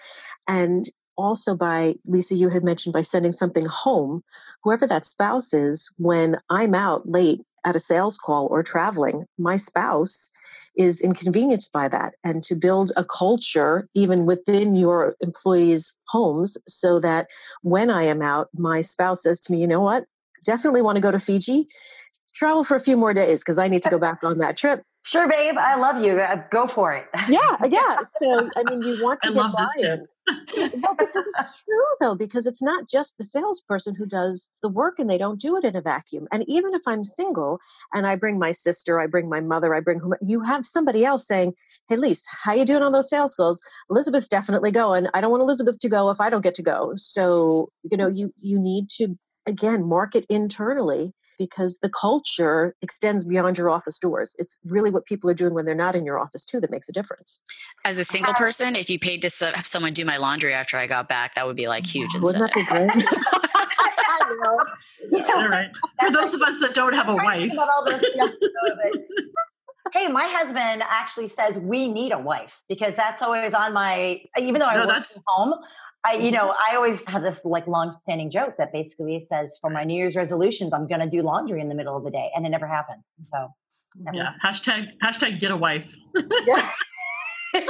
And also by lisa you had mentioned by sending something home whoever that spouse is when i'm out late at a sales call or traveling my spouse is inconvenienced by that and to build a culture even within your employees homes so that when i am out my spouse says to me you know what? Definitely want to go to fiji. Travel for a few more days because i need to go back on that trip sure babe i love you uh, go for it yeah yeah so i mean you want to I get love this buy-in no, because it's true though, because it's not just the salesperson who does the work and they don't do it in a vacuum. And even if I'm single and I bring my sister, I bring my mother, I bring whom you have somebody else saying, Hey Lise, how you doing on those sales goals? Elizabeth's definitely going. I don't want Elizabeth to go if I don't get to go. So, you know, you you need to again market internally because the culture extends beyond your office doors. It's really what people are doing when they're not in your office too that makes a difference. As a single person, if you paid to have someone do my laundry after I got back, that would be like huge. Wouldn't that be great? I know. Yeah. All right. For those of us that don't have a wife. think about all this stuff, but- Hey, my husband actually says we need a wife because that's always on my. Even though I No, work that's- from home, I, you know, I always have this like long-standing joke that basically says, for my New Year's resolutions, I'm going to do laundry in the middle of the day, and it never happens. So, never Yeah. Hashtag hashtag get a wife. Yeah.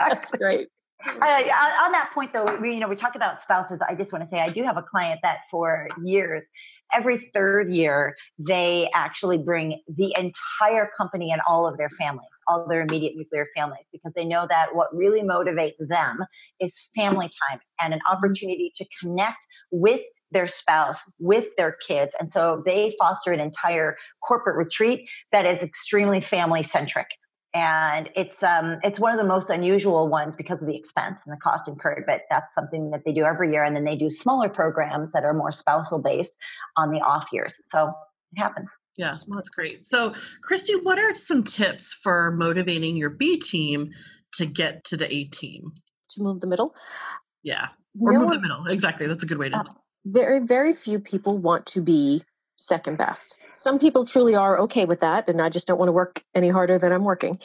That's great. I, on that point, though, we, you know, we talk about spouses. I just want to say I do have a client that for years, every third year, they actually bring the entire company and all of their families, all their immediate nuclear families, because they know that what really motivates them is family time and an mm-hmm. opportunity to connect with their spouse, with their kids. And so they foster an entire corporate retreat that is extremely family centric and it's um it's one of the most unusual ones because of the expense and the cost incurred but that's something that they do every year. And then they do smaller programs that are more spousal based on the off years. So it happens. Yeah well, that's great. So christy what are some tips for motivating your b team to get to the a team? To move the middle? Yeah or no move one, the middle. Exactly that's a good way to uh, very very few people want to be second best. Some people truly are okay with that, and I just don't want to work any harder than I'm working.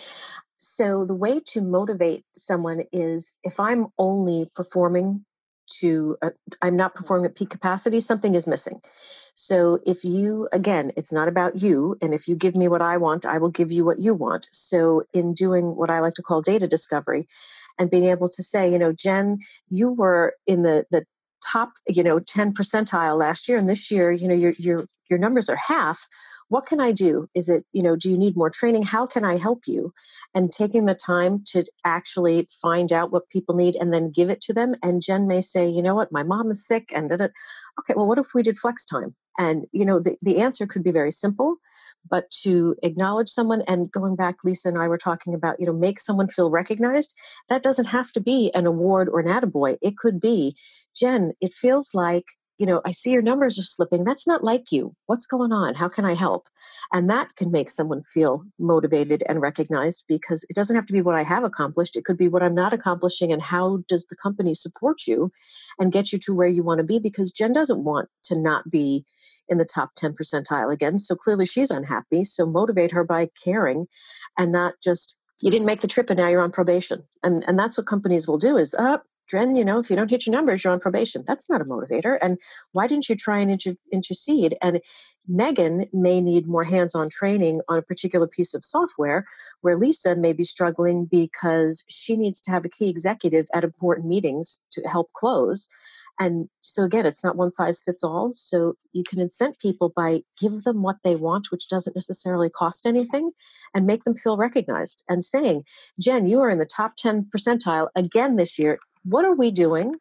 So, the way to motivate someone is if I'm only performing to, uh, I'm not performing at peak capacity, something is missing. So, if you, again, it's not about you, and if you give me what I want, I will give you what you want. So, in doing what I like to call data discovery, and being able to say, you know, Jen, you were in the the top you know 10 percentile last year and this year you know your your your numbers are half what can i do? Is it you know do you need more training? How can i help you? And taking the time to actually find out what people need and then give it to them. And jen may say you know what? My mom is sick and it okay well what if we did flex time? And you know the, the answer could be very simple but to acknowledge someone and going back lisa and i were talking about you know make someone feel recognized that doesn't have to be an award or an attaboy. It could be jen it feels like you know i see your numbers are slipping that's not like you what's going on how can i help and that can make someone feel motivated and recognized because it doesn't have to be what i have accomplished it could be what i'm not accomplishing and how does the company support you and get you to where you want to be because jen doesn't want to not be in the top 10 percentile again. So clearly she's unhappy. So motivate her by caring and not just, you didn't make the trip and now you're on probation. And, and that's what companies will do is, uh, Dren, you know, if you don't hit your numbers, you're on probation. That's not a motivator. And why didn't you try and inter- intercede? And Megan may need more hands on training on a particular piece of software where Lisa may be struggling because she needs to have a key executive at important meetings to help close. And so again, it's not one size fits all. So you can incent people by give them what they want, which doesn't necessarily cost anything, and make them feel recognized. And saying, Jen, you are in the top 10 percentile again this year. What are we doing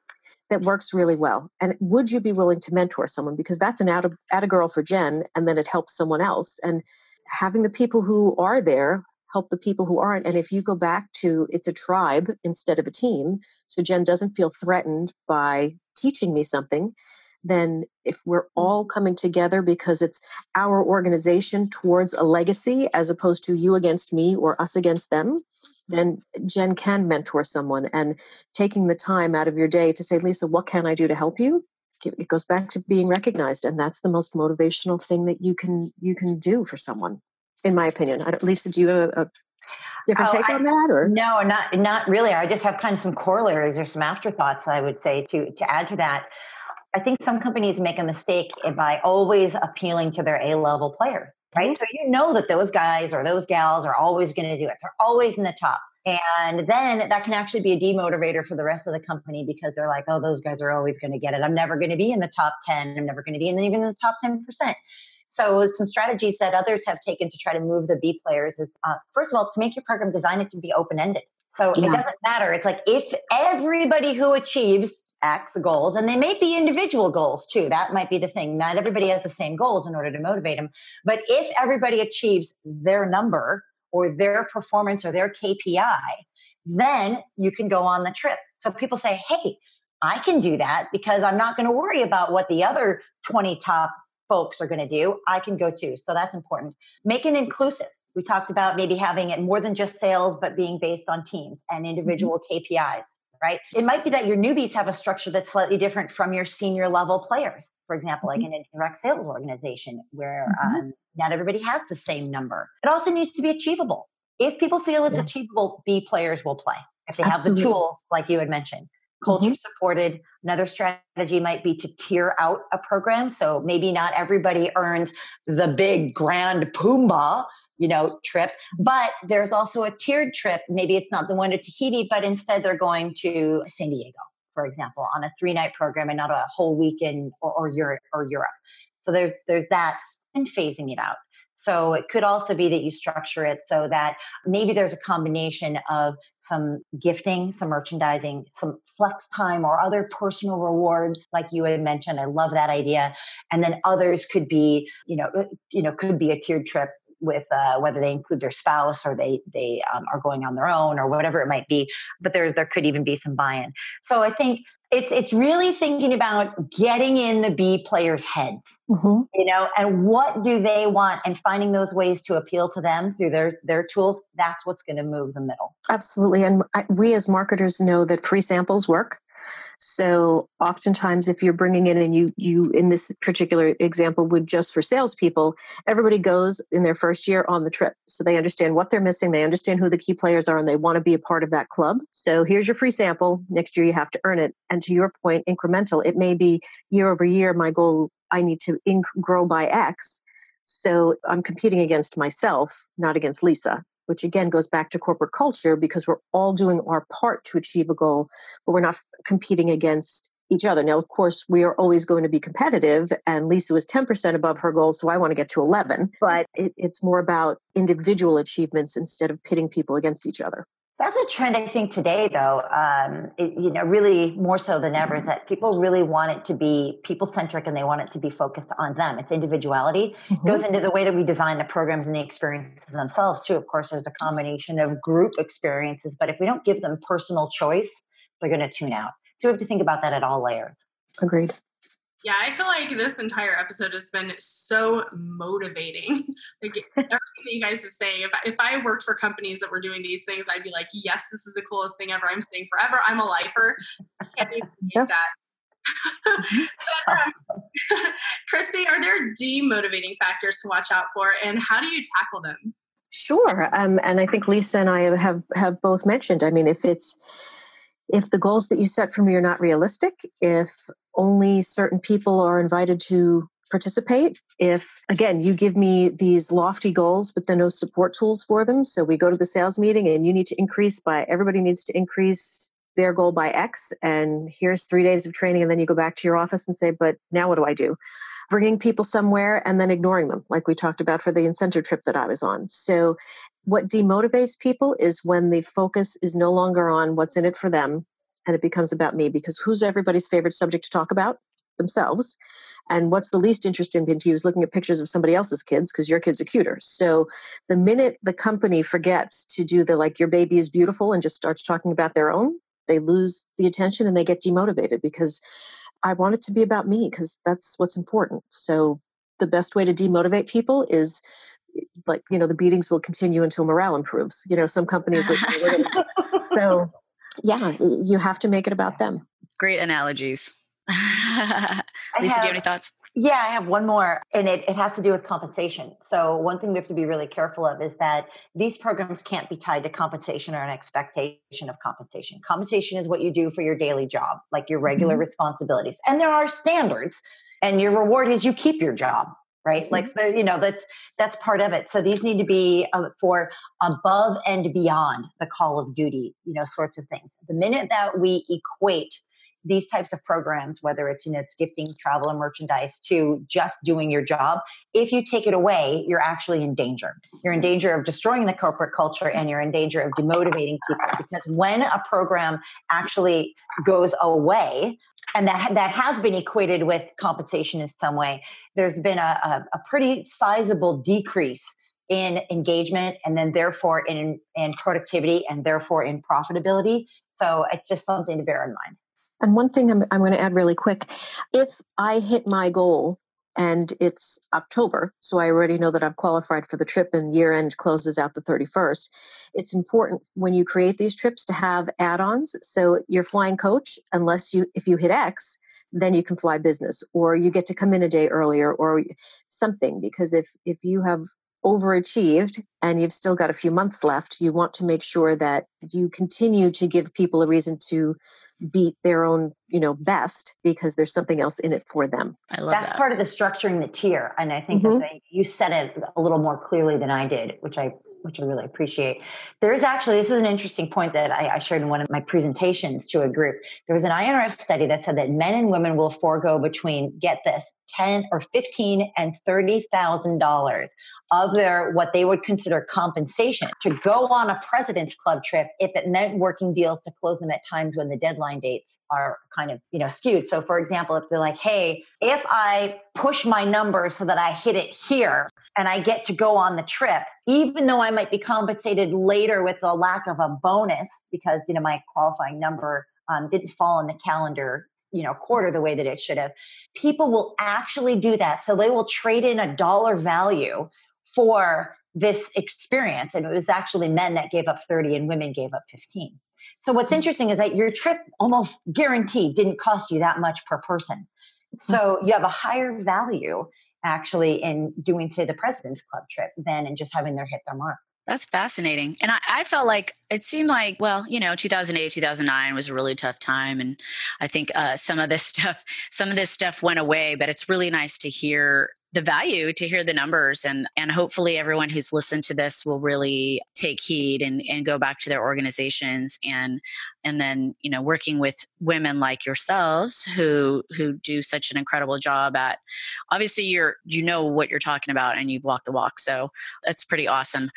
that works really well? And would you be willing to mentor someone? Because that's an out of, out of girl for Jen, and then it helps someone else. And having the people who are there help the people who aren't. And if you go back to it's a tribe instead of a team, so Jen doesn't feel threatened by teaching me something, then if we're mm. all coming together because it's our organization towards a legacy as opposed to you against me or us against them, then Jen can mentor someone and taking the time out of your day to say, Lisa, what can I do to help you? It goes back to being recognized, and that's the most motivational thing that you can you can do for someone in my opinion. Lisa, do you have a, a different oh, take I, on that or no not not really i just have kind of some corollaries or some afterthoughts i would say to to add to that i think some companies make a mistake by always appealing to their a level players right mm-hmm. so you know that those guys or those gals are always going to do it they're always in the top and then that can actually be a demotivator for the rest of the company because they're like oh those guys are always going to get it i'm never going to be in the top 10 i'm never going to be in even in the top 10% so, some strategies that others have taken to try to move the B players is uh, first of all, to make your program design it to be open ended. So, yeah. it doesn't matter. It's like if everybody who achieves X goals, and they may be individual goals too, that might be the thing. Not everybody has the same goals in order to motivate them. But if everybody achieves their number or their performance or their KPI, then you can go on the trip. So, people say, hey, I can do that because I'm not going to worry about what the other 20 top folks are going to do, I can go too. So that's important. Make it inclusive. We talked about maybe having it more than just sales, but being based on teams and mm-hmm. individual mm-hmm. KPIs, right? It might be that your newbies have a structure that's slightly different from your senior level players. For example, mm-hmm. like an indirect sales organization where mm-hmm. um, not everybody has the same number. It also needs to be achievable. If people feel it's yeah. achievable, B players will play. If they Absolutely. have the tools, like you had mentioned culture mm-hmm. supported. Another strategy might be to tier out a program. So maybe not everybody earns the big grand Poobah, you know, trip. But there's also a tiered trip. Maybe it's not the one to Tahiti, but instead they're going to San Diego, for example, on a three night program and not a whole weekend or, or Europe or Europe. So there's there's that and phasing it out. So it could also be that you structure it so that maybe there's a combination of some gifting, some merchandising, some flex time or other personal rewards like you had mentioned. I love that idea. And then others could be, you know, uh, you know, could be a tiered trip with uh, whether they include their spouse or they they um, are going on their own or whatever it might be. But there's there could even be some buy-in. So I think it's it's really thinking about getting in the B players' heads, mm-hmm. you know, and what do they want, and finding those ways to appeal to them through their their tools. That's what's going to move the middle. Absolutely, and I, we as marketers know that free samples work. So oftentimes, if you're bringing in and you you in this particular example would just for salespeople, everybody goes in their first year on the trip, so they understand what they're missing, they understand who the key players are, and they want to be a part of that club. So here's your free sample. Next year you have to earn it, and to your point, incremental. It may be year over year. My goal I need to inc- grow by X. So I'm competing against myself, not against Lisa which again goes back to corporate culture because we're all doing our part to achieve a goal, but we're not competing against each other. Now, of course, we are always going to be competitive, and Lisa was 10% above her goal, so I want to get to 11. But it, it's more about individual achievements instead of pitting people against each other. That's a trend I think today, though. Um, it, you know, really more so than ever, is that people really want it to be people centric and they want it to be focused on them. It's individuality mm-hmm. goes into the way that we design the programs and the experiences themselves too. Of course, there's a combination of group experiences, but if we don't give them personal choice, they're going to tune out. So we have to think about that at all layers. Agreed. Yeah, I feel like this entire episode has been so motivating. like everything that you guys have saying. If I, if I worked for companies that were doing these things, I'd be like, yes, this is the coolest thing ever. I'm staying forever. I'm a lifer. I can't even that. um, Christy, are there demotivating factors to watch out for, and how do you tackle them? Sure, um, and I think Lisa and I have have both mentioned. I mean, if it's if the goals that you set for me are not realistic, if only certain people are invited to participate. If, again, you give me these lofty goals, but then no support tools for them. So we go to the sales meeting and you need to increase by, everybody needs to increase their goal by X. And here's three days of training. And then you go back to your office and say, but now what do I do? Bringing people somewhere and then ignoring them, like we talked about for the incentive trip that I was on. So what demotivates people is when the focus is no longer on what's in it for them and it becomes about me because who's everybody's favorite subject to talk about? Themselves. And what's the least interesting thing to you is looking at pictures of somebody else's kids because your kids are cuter. So the minute the company forgets to do the like your baby is beautiful and just starts talking about their own, they lose the attention and they get demotivated because I want it to be about me because that's what's important. So the best way to demotivate people is like you know the beatings will continue until morale improves you know some companies would so yeah, you have to make it about them. Great analogies. Lisa, have, do you have any thoughts? Yeah, I have one more, and it, it has to do with compensation. So, one thing we have to be really careful of is that these programs can't be tied to compensation or an expectation of compensation. Compensation is what you do for your daily job, like your regular mm-hmm. responsibilities. And there are standards, and your reward is you keep your job right? Mm-hmm. like the, you know that's that's part of it. So these need to be uh, for above and beyond the call of duty you know sorts of things. The minute that we equate these types of programs whether it's you know it's gifting travel and merchandise to just doing your job if you take it away you're actually in danger. You're in danger of destroying the corporate culture and you're in danger of demotivating people because when a program actually goes away and that that has been equated with compensation in some way. There's been a, a, a pretty sizable decrease in engagement and then therefore in in productivity and therefore in profitability. So it's just something to bear in mind. And one thing I'm, I'm going to add really quick if I hit my goal and it's October, so I already know that I've qualified for the trip and year end closes out the 31st. It's important when you create these trips to have add ons. So you're flying coach, unless you, if you hit X, then you can fly business or you get to come in a day earlier or something because if if you have overachieved and you've still got a few months left, you want to make sure that you continue to give people a reason to beat their own, you know, best because there's something else in it for them. I love That's that. part of the structuring the tier. And I think Mhm. that they, you said it a little more clearly than I did, which I which I really appreciate. There's actually this is an interesting point that I, I shared in one of my presentations to a group. There was an INRF study that said that men and women will forego between get this ten or fifteen and thirty thousand dollars of their what they would consider compensation to go on a president's club trip if it meant working deals to close them at times when the deadline dates are kind of you know skewed. So for example if they're like hey if i push my number so that i hit it here and i get to go on the trip even though i might be compensated later with the lack of a bonus because you know my qualifying number um, didn't fall on the calendar you know mm. quarter the way that it should have. People will actually do that so they will trade in a dollar value for this experience and it was actually men that gave up 30 and women gave up 15 so what's mm. interesting is that your trip almost guaranteed didn't cost you that much per person. Mm. So you have a higher value actually in doing say the president's club trip than in just having their hit their mark That's fascinating. And I, I felt like it seemed like, well, you know, 2008, 2009 was a really tough time. And I think uh, some of this stuff, some of this stuff went away, but it's really nice to hear the value, to hear the numbers. And, and hopefully everyone who's listened to this will really take heed and, and go back to their organizations and, and then, you know, working with women like yourselves who, who do such an incredible job at, obviously you're, you know what you're talking about and you've walked the walk. So that's pretty awesome.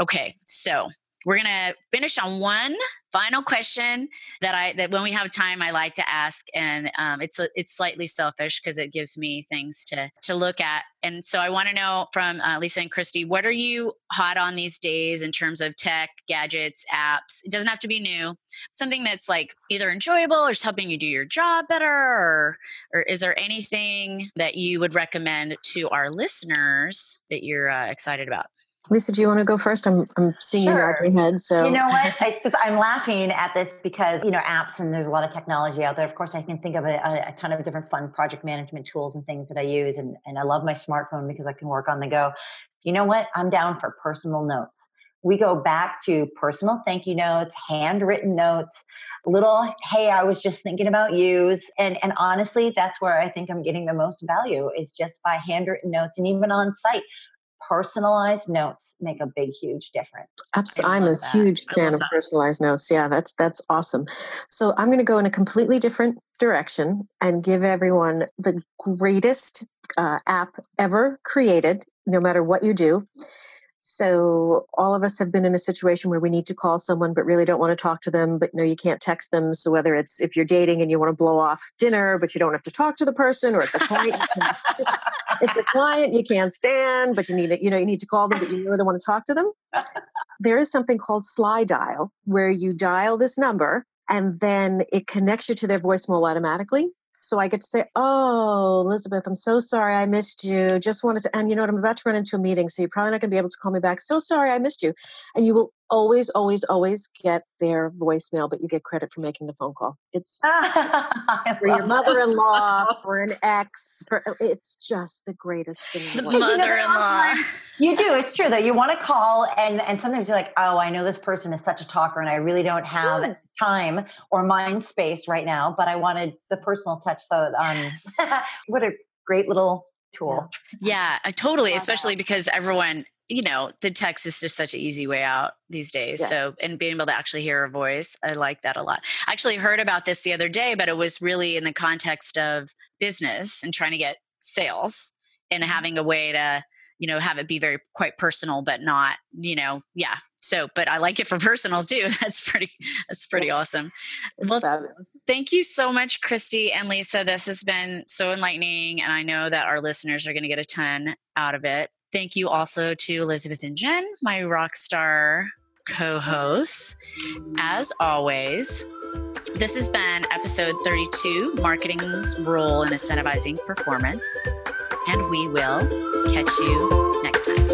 Okay, so we're gonna finish on one final question that I that when we have time I like to ask, and um, it's a, it's slightly selfish because it gives me things to to look at. And so I want to know from uh, Lisa and Christy, what are you hot on these days in terms of tech, gadgets, apps? It doesn't have to be new. Something that's like either enjoyable or just helping you do your job better, or or is there anything that you would recommend to our listeners that you're uh, excited about? Lisa, do you want to go first? I'm I'm seeing you Sure. nod your head. So You know what? It's just I'm laughing at this because you know apps and there's a lot of technology out there. Of course, I can think of a, a, a ton of different fun project management tools and things that I use, and and I love my smartphone because I can work on the go. You know what? I'm down for personal notes. We go back to personal thank you notes, handwritten notes, little hey, I was just thinking about yous, and and honestly, that's where I think I'm getting the most value is just by handwritten notes, and even on site. Personalized notes make a big, huge difference. Abs- I I'm a that. huge I fan of that. personalized notes. Yeah, that's that's awesome. So I'm going to go in a completely different direction and give everyone the greatest uh, app ever created, no matter what you do. So all of us have been in a situation where we need to call someone but really don't want to talk to them, but no, you can't text them. So whether it's if you're dating and you want to blow off dinner, but you don't have to talk to the person, or it's a client, it's a client you can't stand, but you need it, you know, you need to call them, but you really don't want to talk to them. There is something called Slydial where you dial this number and then it connects you to their voicemail automatically. So I get to say, "Oh, Elizabeth, I'm so sorry I missed you. Just wanted to, and you know what? I'm about to run into a meeting, so you're probably not going to be able to call me back. So sorry I missed you." And you will always, always, always get their voicemail, but you get credit for making the phone call. It's for your mother-in-law, for an ex, for it's just the greatest thing. The the world. know, there are mother-in-law. You do. It's true that you want to call, and and sometimes you're like, oh, I know this person is such a talker, and I really don't have Yes. time or mind space right now. But I wanted the personal touch. So, um, Yes. what a great little tool. Yeah, I totally, especially that. because everyone, you know, the text is just such an easy way out these days. Yes. So, and being able to actually hear a voice, I like that a lot. I actually heard about this the other day, but it was really in the context of business and trying to get sales and Mm-hmm. having a way to, you know, have it be very quite personal, but not, you know, yeah. So, but I like it for personal too. That's pretty, that's pretty awesome. It's Well, fabulous. Thank you so much, Christy and Lisa. This has been so enlightening, and I know that our listeners are going to get a ton out of it. Thank you also to Elizabeth and Jen, my rock star co hosts. As always, this has been episode 32 Marketing's Role in Incentivizing Performance, and we will catch you next time.